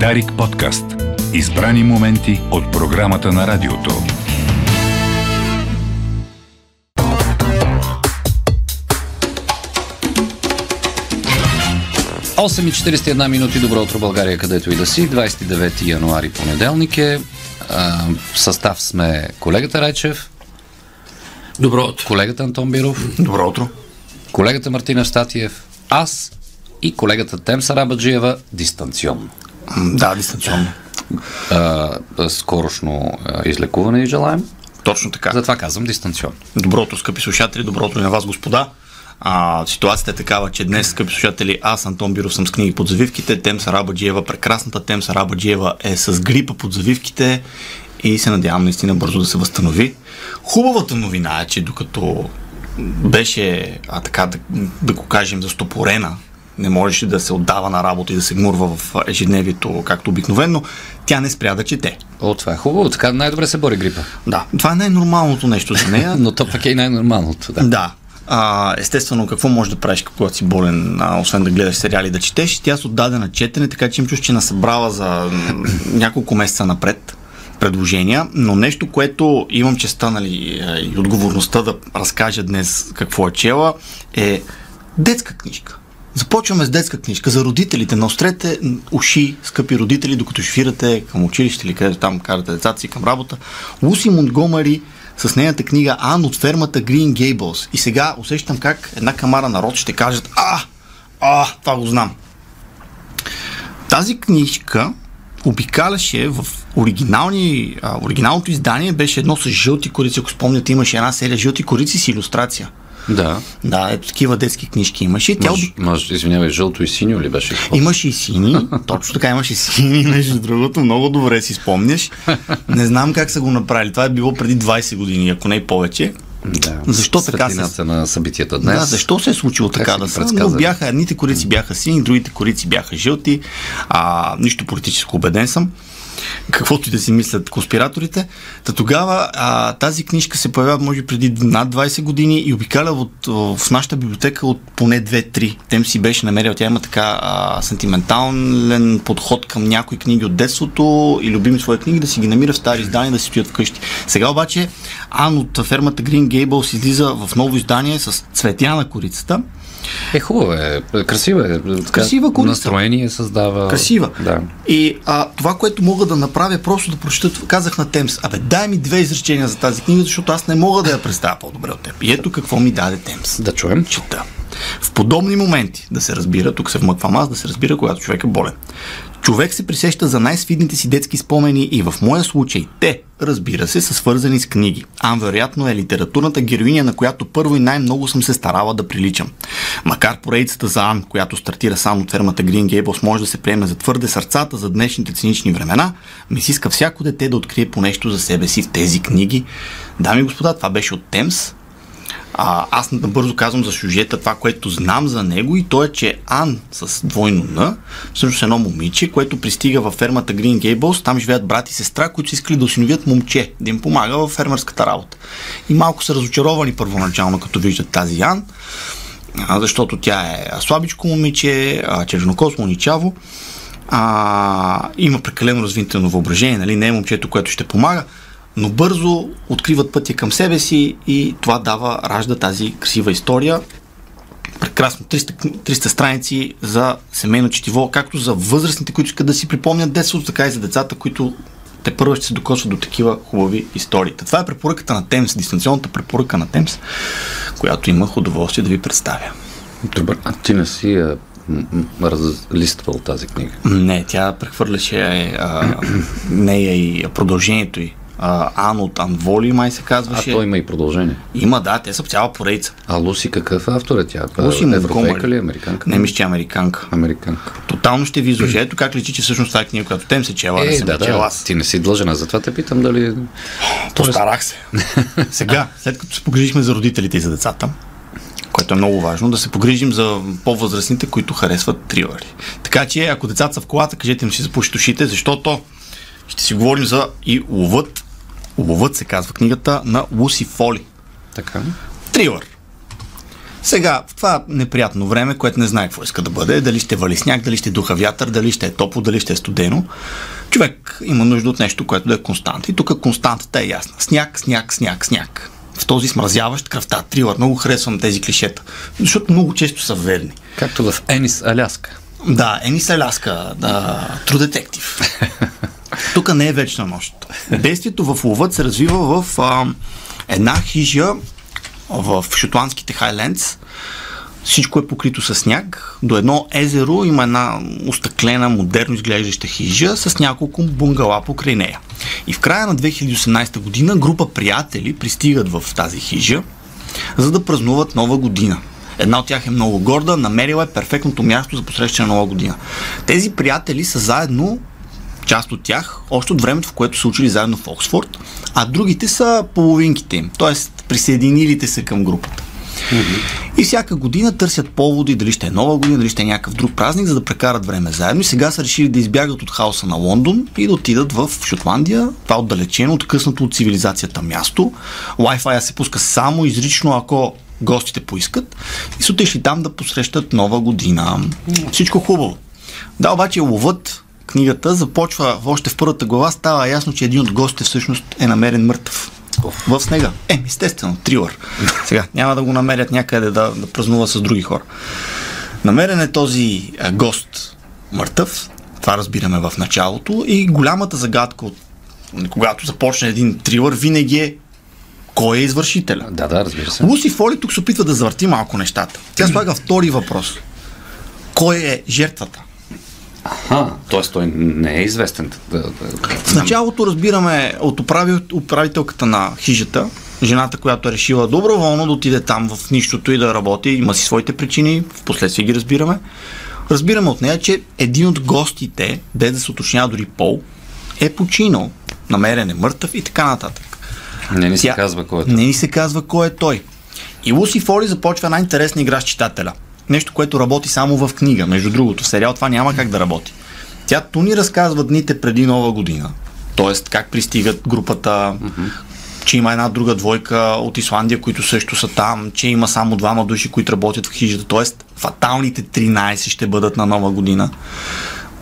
Дарик подкаст. Избрани моменти от програмата на радиото. Осем и 41 минути. Добро утро, България, където и да си. 29 януари, понеделник е. А, в състав сме колегата Райчев, Добро утро. колегата Антон Биров, Добро утро. колегата Мартина Статиев, аз и колегата Темса Рабаджиева дистанционно. Да, дистанционно. А, скорошно излекуване и желаем. Точно така. Затова казвам дистанционно. Доброто, скъпи слушатели, доброто и на вас, господа. А, ситуацията е такава, че днес, скъпи слушатели, аз, Антон Биров, съм с книги под завивките, Темса Рабаджиева, прекрасната Темса Рабаджиева е с грипа под завивките и се надявам наистина бързо да се възстанови. Хубавата новина е, че докато беше, а така да, да го кажем, застопорена, не можеше да се отдава на работа и да се гмурва в ежедневието, както обикновено, тя не спря да чете. О, това е хубаво. Така най-добре се бори грипа. Да, това е най-нормалното нещо за нея. Но то пък е и най-нормалното. Да. Да. А, естествено, какво можеш да правиш, когато си болен, а, освен да гледаш сериали, да четеш. Тя се отдаде на четене, така че им чуш, че насъбрала за няколко месеца напред предложения, но нещо, което имам честа нали, и отговорността да разкажа днес какво е чела, е детска книжка. Започваме с детска книжка за родителите. Наострете уши, скъпи родители, докато шофирате към училище или където там карате децата си към работа. Луси Монтгомери с нейната книга Ан от фермата Green Gables. И сега усещам как една камара народ ще кажат А, а, това го знам. Тази книжка обикаляше в оригинални, а, оригиналното издание беше едно с жълти корици, ако спомняте, имаше една серия жълти корици с иллюстрация. Да. Да, ето такива детски книжки имаше. Тя Може, може, извинявай, жълто и синьо ли беше? Имаше и сини, точно така имаше и сини, между другото, много добре си спомняш. Не знам как са го направили. Това е било преди 20 години, ако не и повече. Да. Защо така се- на събитията днес. Да, защо се е случило така са да са? Но бяха, едните корици бяха сини, другите корици бяха жълти. А, нищо политическо убеден съм. Каквото и да си мислят конспираторите. Та тогава а, тази книжка се появява, може преди над 20 години и обикаля от, в нашата библиотека от поне 2-3. Тем си беше намерил. Тя има така а, сантиментален подход към някои книги от детството и любими свои книги да си ги намира в стари издания, да си стоят вкъщи. Сега обаче Ан от фермата Green Gables излиза в ново издание с цветя на корицата. Е, хубаво е. Красива е. Така, Красива корица. Настроение създава. Красива. Да. И а, това, което мога да направя, е просто да прочета, казах на Темс, абе дай ми две изречения за тази книга, защото аз не мога да я представя по-добре от теб. И ето какво ми даде Темс. Да чуем. Чета. В подобни моменти, да се разбира, тук се вмъквам аз, да се разбира, когато човек е болен. Човек се присеща за най-свидните си детски спомени и в моя случай те, разбира се, са свързани с книги. Ан вероятно е литературната героиня, на която първо и най-много съм се старала да приличам. Макар поредицата за Ан, която стартира само от фермата Green Gables, може да се приеме за твърде сърцата за днешните цинични времена, ми се иска всяко дете да открие по нещо за себе си в тези книги. Дами и господа, това беше от Темс. А, аз набързо казвам за сюжета това, което знам за него и то е, че Ан с двойно Н, всъщност едно момиче, което пристига във фермата Green Gables, там живеят брат и сестра, които са искали да осиновят момче, да им помага в фермерската работа. И малко са разочаровани първоначално, като виждат тази Ан, защото тя е слабичко момиче, а, чернокосно, ничаво, а, има прекалено развинтено въображение, нали? не е момчето, което ще помага, но бързо откриват пътя към себе си и това дава, ражда тази красива история. Прекрасно, 300, 300 страници за семейно четиво, както за възрастните, които искат да си припомнят детството, така и за децата, които те първо ще се докосват до такива хубави истории. Това е препоръката на Темс, дистанционната препоръка на Темс, която имах удоволствие да ви представя. Добре. А ти не си а, разлиствал тази книга. Не, тя прехвърляше а, нея и продължението й. А, Ан от Анволи, май се А казваше. то има и продължение. Има, да, те са цяла поредица. А Луси какъв автор е тя? Луси Европейка ли? е? Американка? Не мисля, че е американка. Американка. Тотално ще ви излъжа. Ето как личи, че всъщност е книга, която тем се чела, не Е, съм да, чела да. аз. Ти не си длъжен, а затова те питам дали... Постарах се. Сега, след като се погрижихме за родителите и за децата, което е много важно, да се погрижим за по-възрастните, които харесват трилъри. Така че, ако децата са в колата, кажете им си запушите ушите, защото ще си говорим за и ловът, ловът се казва книгата на Луси Фоли. Така. Трилър. Сега, в това неприятно време, което не знае какво иска да бъде, дали ще вали сняг, дали ще духа вятър, дали ще е топло, дали ще е студено, човек има нужда от нещо, което да е констант. И тук константата е ясна. Сняг, сняг, сняг, сняг. В този смразяващ кръвта трилър. Много харесвам тези клишета, защото много често са верни. Както в Енис, Аляска. Да, Енис Аляска, да, True Detective. Тук не е вечна нощ. Действието в ловът се развива в а, една хижа в шотландските Хайлендс. Всичко е покрито с сняг. До едно езеро има една устъклена, модерно изглеждаща хижа с няколко бунгала покрай нея. И в края на 2018 година група приятели пристигат в тази хижа, за да празнуват нова година. Една от тях е много горда, намерила е перфектното място за посрещане на нова година. Тези приятели са заедно част от тях, още от времето, в което са учили заедно в Оксфорд, а другите са половинките им, т.е. присъединилите се към групата. И всяка година търсят поводи, дали ще е нова година, дали ще е някакъв друг празник, за да прекарат време заедно. И сега са решили да избягат от хаоса на Лондон и да отидат в Шотландия, това отдалечено, откъснато от цивилизацията място. Wi-Fi се пуска само изрично, ако гостите поискат. И са отишли там да посрещат нова година. Всичко хубаво. Да, обаче ловът книгата започва още в първата глава, става ясно, че един от гостите всъщност е намерен мъртъв. В снега. Е, естествено, трилър. Сега, няма да го намерят някъде да, да празнува с други хора. Намерен е този а, гост мъртъв, това разбираме в началото, и голямата загадка от когато започне един трилър, винаги е кой е извършителя. Да, да, разбира се. Луси Фоли тук се опитва да завърти малко нещата. Тя слага втори въпрос. Кой е жертвата? Аха, т.е. той не е известен. В началото разбираме от управителката на хижата, жената, която е решила доброволно да отиде там в нищото и да работи, има си своите причини, в последствие ги разбираме. Разбираме от нея, че един от гостите, без да се уточнява дори пол, е починал, намерен е мъртъв и така нататък. Не ни се Тя, казва кой е той. Не ни се казва кой е той. И Луси Фоли започва една интересна игра с читателя – нещо, което работи само в книга. Между другото, в сериал това няма как да работи. Тя ту ни разказва дните преди нова година. Тоест, как пристигат групата, mm-hmm. че има една друга двойка от Исландия, които също са там, че има само двама души, които работят в хижата. Тоест, фаталните 13 ще бъдат на нова година.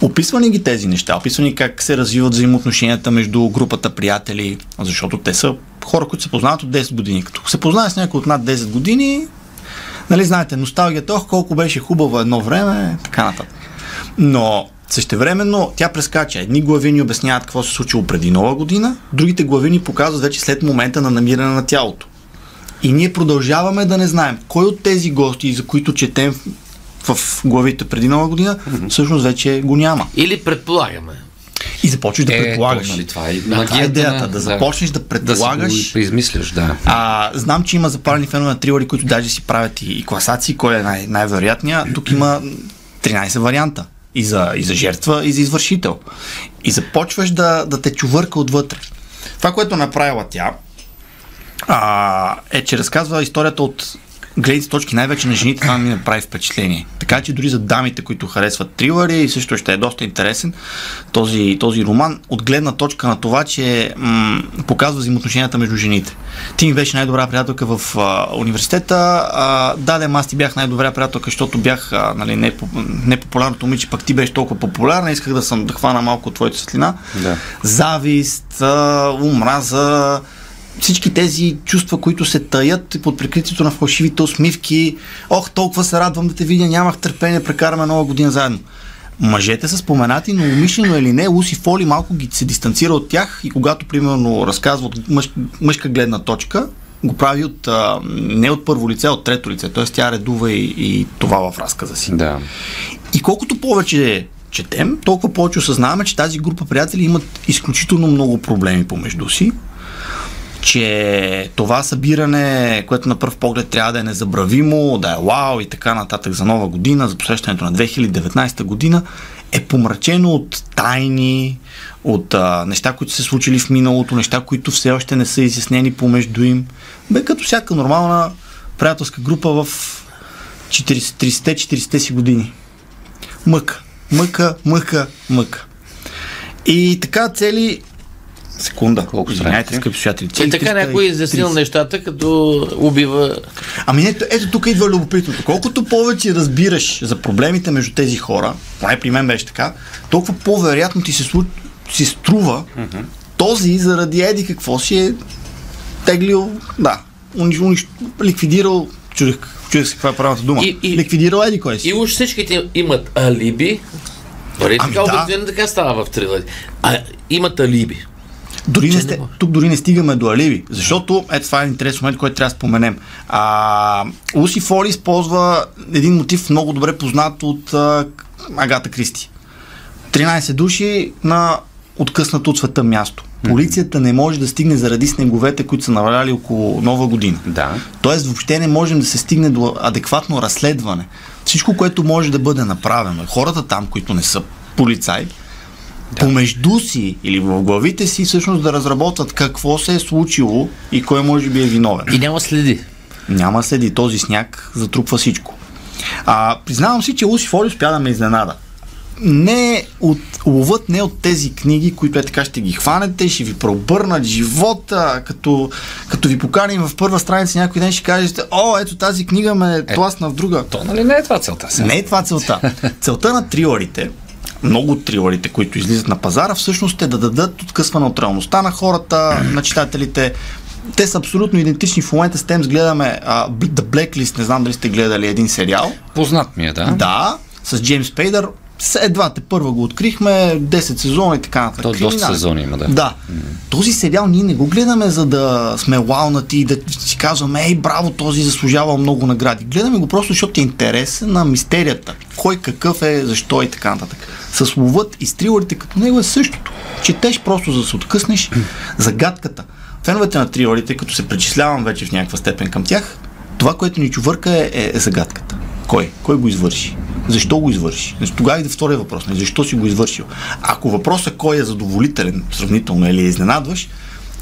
Описвани ги тези неща, описвани как се развиват взаимоотношенията между групата приятели, защото те са хора, които се познават от 10 години. Като се познават с някой от над 10 години, нали знаете, носталгията, ох, колко беше хубаво едно време, така нататък. Но Същевременно тя прескача. Едни глави ни обясняват какво се случило преди нова година, другите глави ни показват вече след момента на намиране на тялото. И ние продължаваме да не знаем кой от тези гости, за които четем в главите преди нова година, всъщност вече го няма. Или предполагаме. И започваш да е, предполагаш. Нали, това е, да, това е идеята, да, да започнеш да предполагаш. Да измислиш, да. А, знам, че има запалени фенове на трилъри, които даже си правят и, и класации, кой е най- най-вероятният. Тук има 13 варианта. И за, и за жертва, и за извършител. И започваш да, да те чувърка отвътре. Това, което направила тя, а, е, че разказва историята от гледните точки най-вече на жените, това ми направи впечатление. Така че дори за дамите, които харесват трилъри, и също ще е доста интересен този, този роман, от гледна точка на това, че м- показва взаимоотношенията между жените. Ти ми беше най-добра приятелка в а, университета. А, да, да, аз ти бях най-добра приятелка, защото бях а, нали, непопулярното момиче, пък ти беше толкова популярна, исках да съм да хвана малко от твоята светлина. Да. Завист, а, омраза, всички тези чувства, които се таят под прикритието на фалшивите усмивки. Ох, толкова се радвам да те видя, нямах търпение, прекараме нова година заедно. Мъжете са споменати, но умишлено или не, Луси Фоли малко ги се дистанцира от тях и когато, примерно, разказва от мъж, мъжка гледна точка, го прави от, а, не от първо лице, а от трето лице. Т.е. тя редува и, и това в разказа си. Да. И колкото повече четем, толкова повече осъзнаваме, че тази група приятели имат изключително много проблеми помежду си че това събиране, което на първ поглед трябва да е незабравимо, да е вау и така нататък за нова година, за посрещането на 2019 година, е помрачено от тайни, от а, неща, които се случили в миналото, неща, които все още не са изяснени помежду им. Бе като всяка нормална приятелска група в 30-40 си години. Мъка, мъка, мъка, мъка. И така цели Секунда. Колко страници? скъпи слушатели. И така някой е изяснил нещата, като убива... Ами ето, ето тук идва любопитното. Колкото повече разбираш за проблемите между тези хора, поне при мен беше така, толкова по-вероятно ти се, слу... си струва този заради еди какво си е теглил, да, униш, униш, ликвидирал, чудех, чудех се каква е правилната дума, И- и- ликвидирал еди кой си. И уж всичките имат алиби. Ами така да. обикновено така става в трилъри. А имат алиби. Дори не сте, тук дори не стигаме до Аливи, защото ето това е интересен момент, който трябва да споменем. А, Луси Фоли използва един мотив много добре познат от а, Агата Кристи. 13 души на откъснато от света място. Полицията не може да стигне заради снеговете, които са наваляли около Нова година. Да. Тоест въобще не можем да се стигне до адекватно разследване. Всичко, което може да бъде направено, хората там, които не са полицаи, помежду си или в главите си всъщност да разработват какво се е случило и кой може би е виновен. И няма следи. Няма следи този сняг, затрупва всичко. А, признавам си, че Луси Фоли успя да ме изненада. Не от, ловът не от тези книги, които е така ще ги хванете, ще ви пробърнат живота, като, като ви поканим в първа страница някой ден ще кажете, о, ето тази книга ме тласна в друга. То нали не е това целта сега? Не е това целта. Целта на трилърите, много от трилърите, които излизат на пазара, всъщност е да дадат откъсване от реалността на хората, на читателите. Те са абсолютно идентични. В момента с Темс гледаме а, The Blacklist, не знам дали сте гледали един сериал. Познат ми е, да. Да, с Джеймс Пейдър. С едва те първа го открихме, 10 сезона и така нататък. То доста Криминален. сезони има, да. Да. Този сериал ние не го гледаме за да сме лаунати и да си казваме, ей, браво, този заслужава много награди. Гледаме го просто, защото е интересен на мистерията. Кой какъв е, защо и така нататък. С ловът и стрилърите като него е същото. Четеш просто за да се откъснеш загадката. Феновете на трилърите, като се причислявам вече в някаква степен към тях, това, което ни чувърка е, е, е загадката. Кой? Кой го извърши? Защо го извърши? Тогава иде втория въпрос. нали, Защо си го извършил? Ако въпросът кой е задоволителен, сравнително или е изненадваш,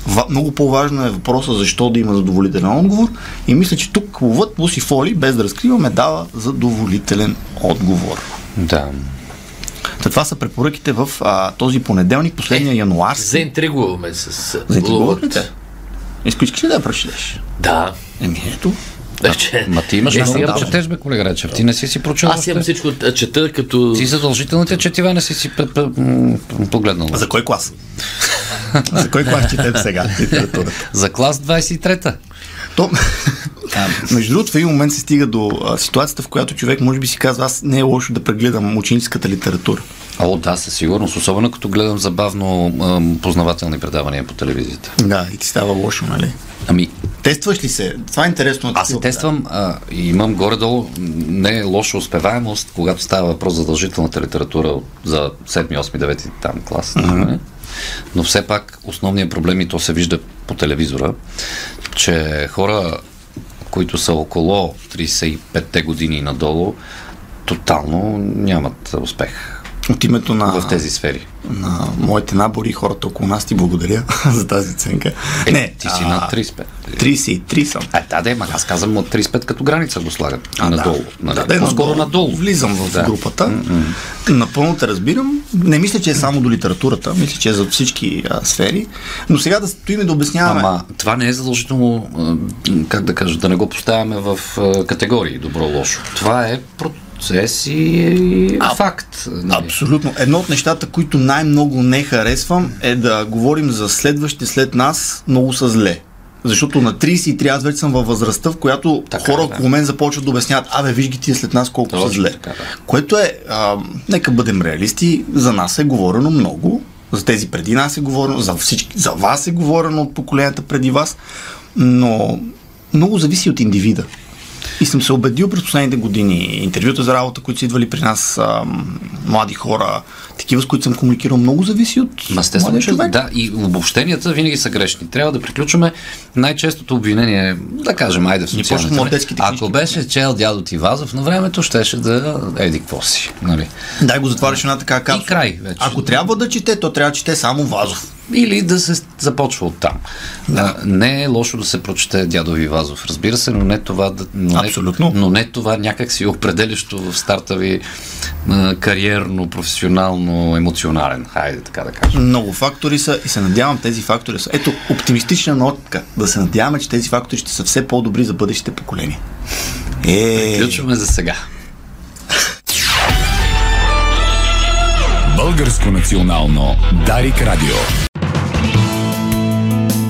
ва- много по-важно е въпроса защо да има задоволителен отговор. И мисля, че тук ловът Луси Фоли, без да разкриваме, дава задоволителен отговор. Да. Та това са препоръките в а, този понеделник, последния януар. Заинтригуваме с а, Заинтригувах ли искаш ли да я прочетеш? Да. Еми ето. Вече. Ма ти имаш Е, много да четеш, бе, колега Речев. Ти не си си прочел. Аз имам всичко чета като... Ти задължителните четива не си си погледнал. За кой клас? За кой клас четем сега литературата? За клас 23-та. То, между другото, в един момент се стига до а, ситуацията, в която човек може би си казва, аз не е лошо да прегледам ученическата литература. О, да, със сигурност. Особено като гледам забавно познавателни предавания по телевизията. Да, и ти става лошо, нали? Ами, Тестваш ли се? Това е интересно. аз се тествам а, и имам горе-долу не е лоша успеваемост, когато става въпрос за задължителната литература за 7, 8, 9 там клас. Mm-hmm. Но все пак основният проблем и то се вижда по телевизора, че хора, които са около 35-те години и надолу, тотално нямат успех От името на, в тези сфери. на моите набори и хората около нас ти благодаря за тази оценка. Е, не, ти си а, над 35. 33 съм. Е, да, да, ма аз казвам от 35 като граница го слагат. А, надолу. Да, Нали? да, да, По-скоро надолу. Влизам в Да. групата. Напълно те разбирам. Не мисля, че е само до литературата. Мисля, че е за всички а, сфери. Но сега да стоим и да обясняваме. Ама това не е задължително, как да кажа, да не го поставяме в категории добро-лошо. Това е процес и, и А, факт. Нали? Абсолютно. Едно от нещата, които най-много не харесвам е да говорим за следващите след нас много са зле. Защото на 33 аз вече съм във възрастта, в която Така хора е, да. около мен започват да обясняват, абе, виж ги тия след нас колко са Точно зле. така, да. Което е, а, нека бъдем реалисти, за нас е говорено много, за тези преди нас е говорено, за всички, за вас е говорено от поколенията преди вас, но много зависи от индивида. И съм се убедил през последните години, интервюта за работа, които са идвали при нас, а, млади хора, такива, с които съм комуникирал, много зависи от естествено, че да, и обобщенията винаги са грешни. Трябва да приключваме. Най-честото обвинение, да кажем, айде в Ни социалните Ако беше чел дядо ти Вазов на времето, щеше да еди какво си. Нали? Дай го затваряш една така И капсула. край вече. Ако трябва да чете, то трябва да чете само Вазов. Или да се започва от там. Да. Не е лошо да се прочете Дядо Вазов, разбира се, но не това, но Абсолютно. Не, но не това някак си определящо в старта ви кариерно, професионално, емоционален. Хайде така да кажем. Много фактори са и се надявам тези фактори са. Ето, оптимистична нотка. Да се надяваме, че тези фактори ще са все по-добри за бъдещите поколения. Е... Приключваме за сега. Българско национално Дарик Радио.